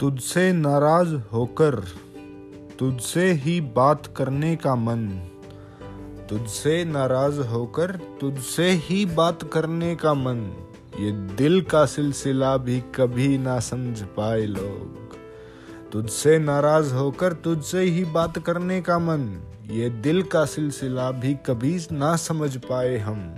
तुझसे नाराज़ होकर, तुझसे ही बात करने का मन। तुझसे नाराज़ होकर, तुझसे ही बात करने का मन। ये दिल का सिलसिला भी कभी ना समझ पाए लोग। तुझसे नाराज़ होकर, तुझसे ही बात करने का मन। ये दिल का सिलसिला भी कभी ना समझ पाए हम।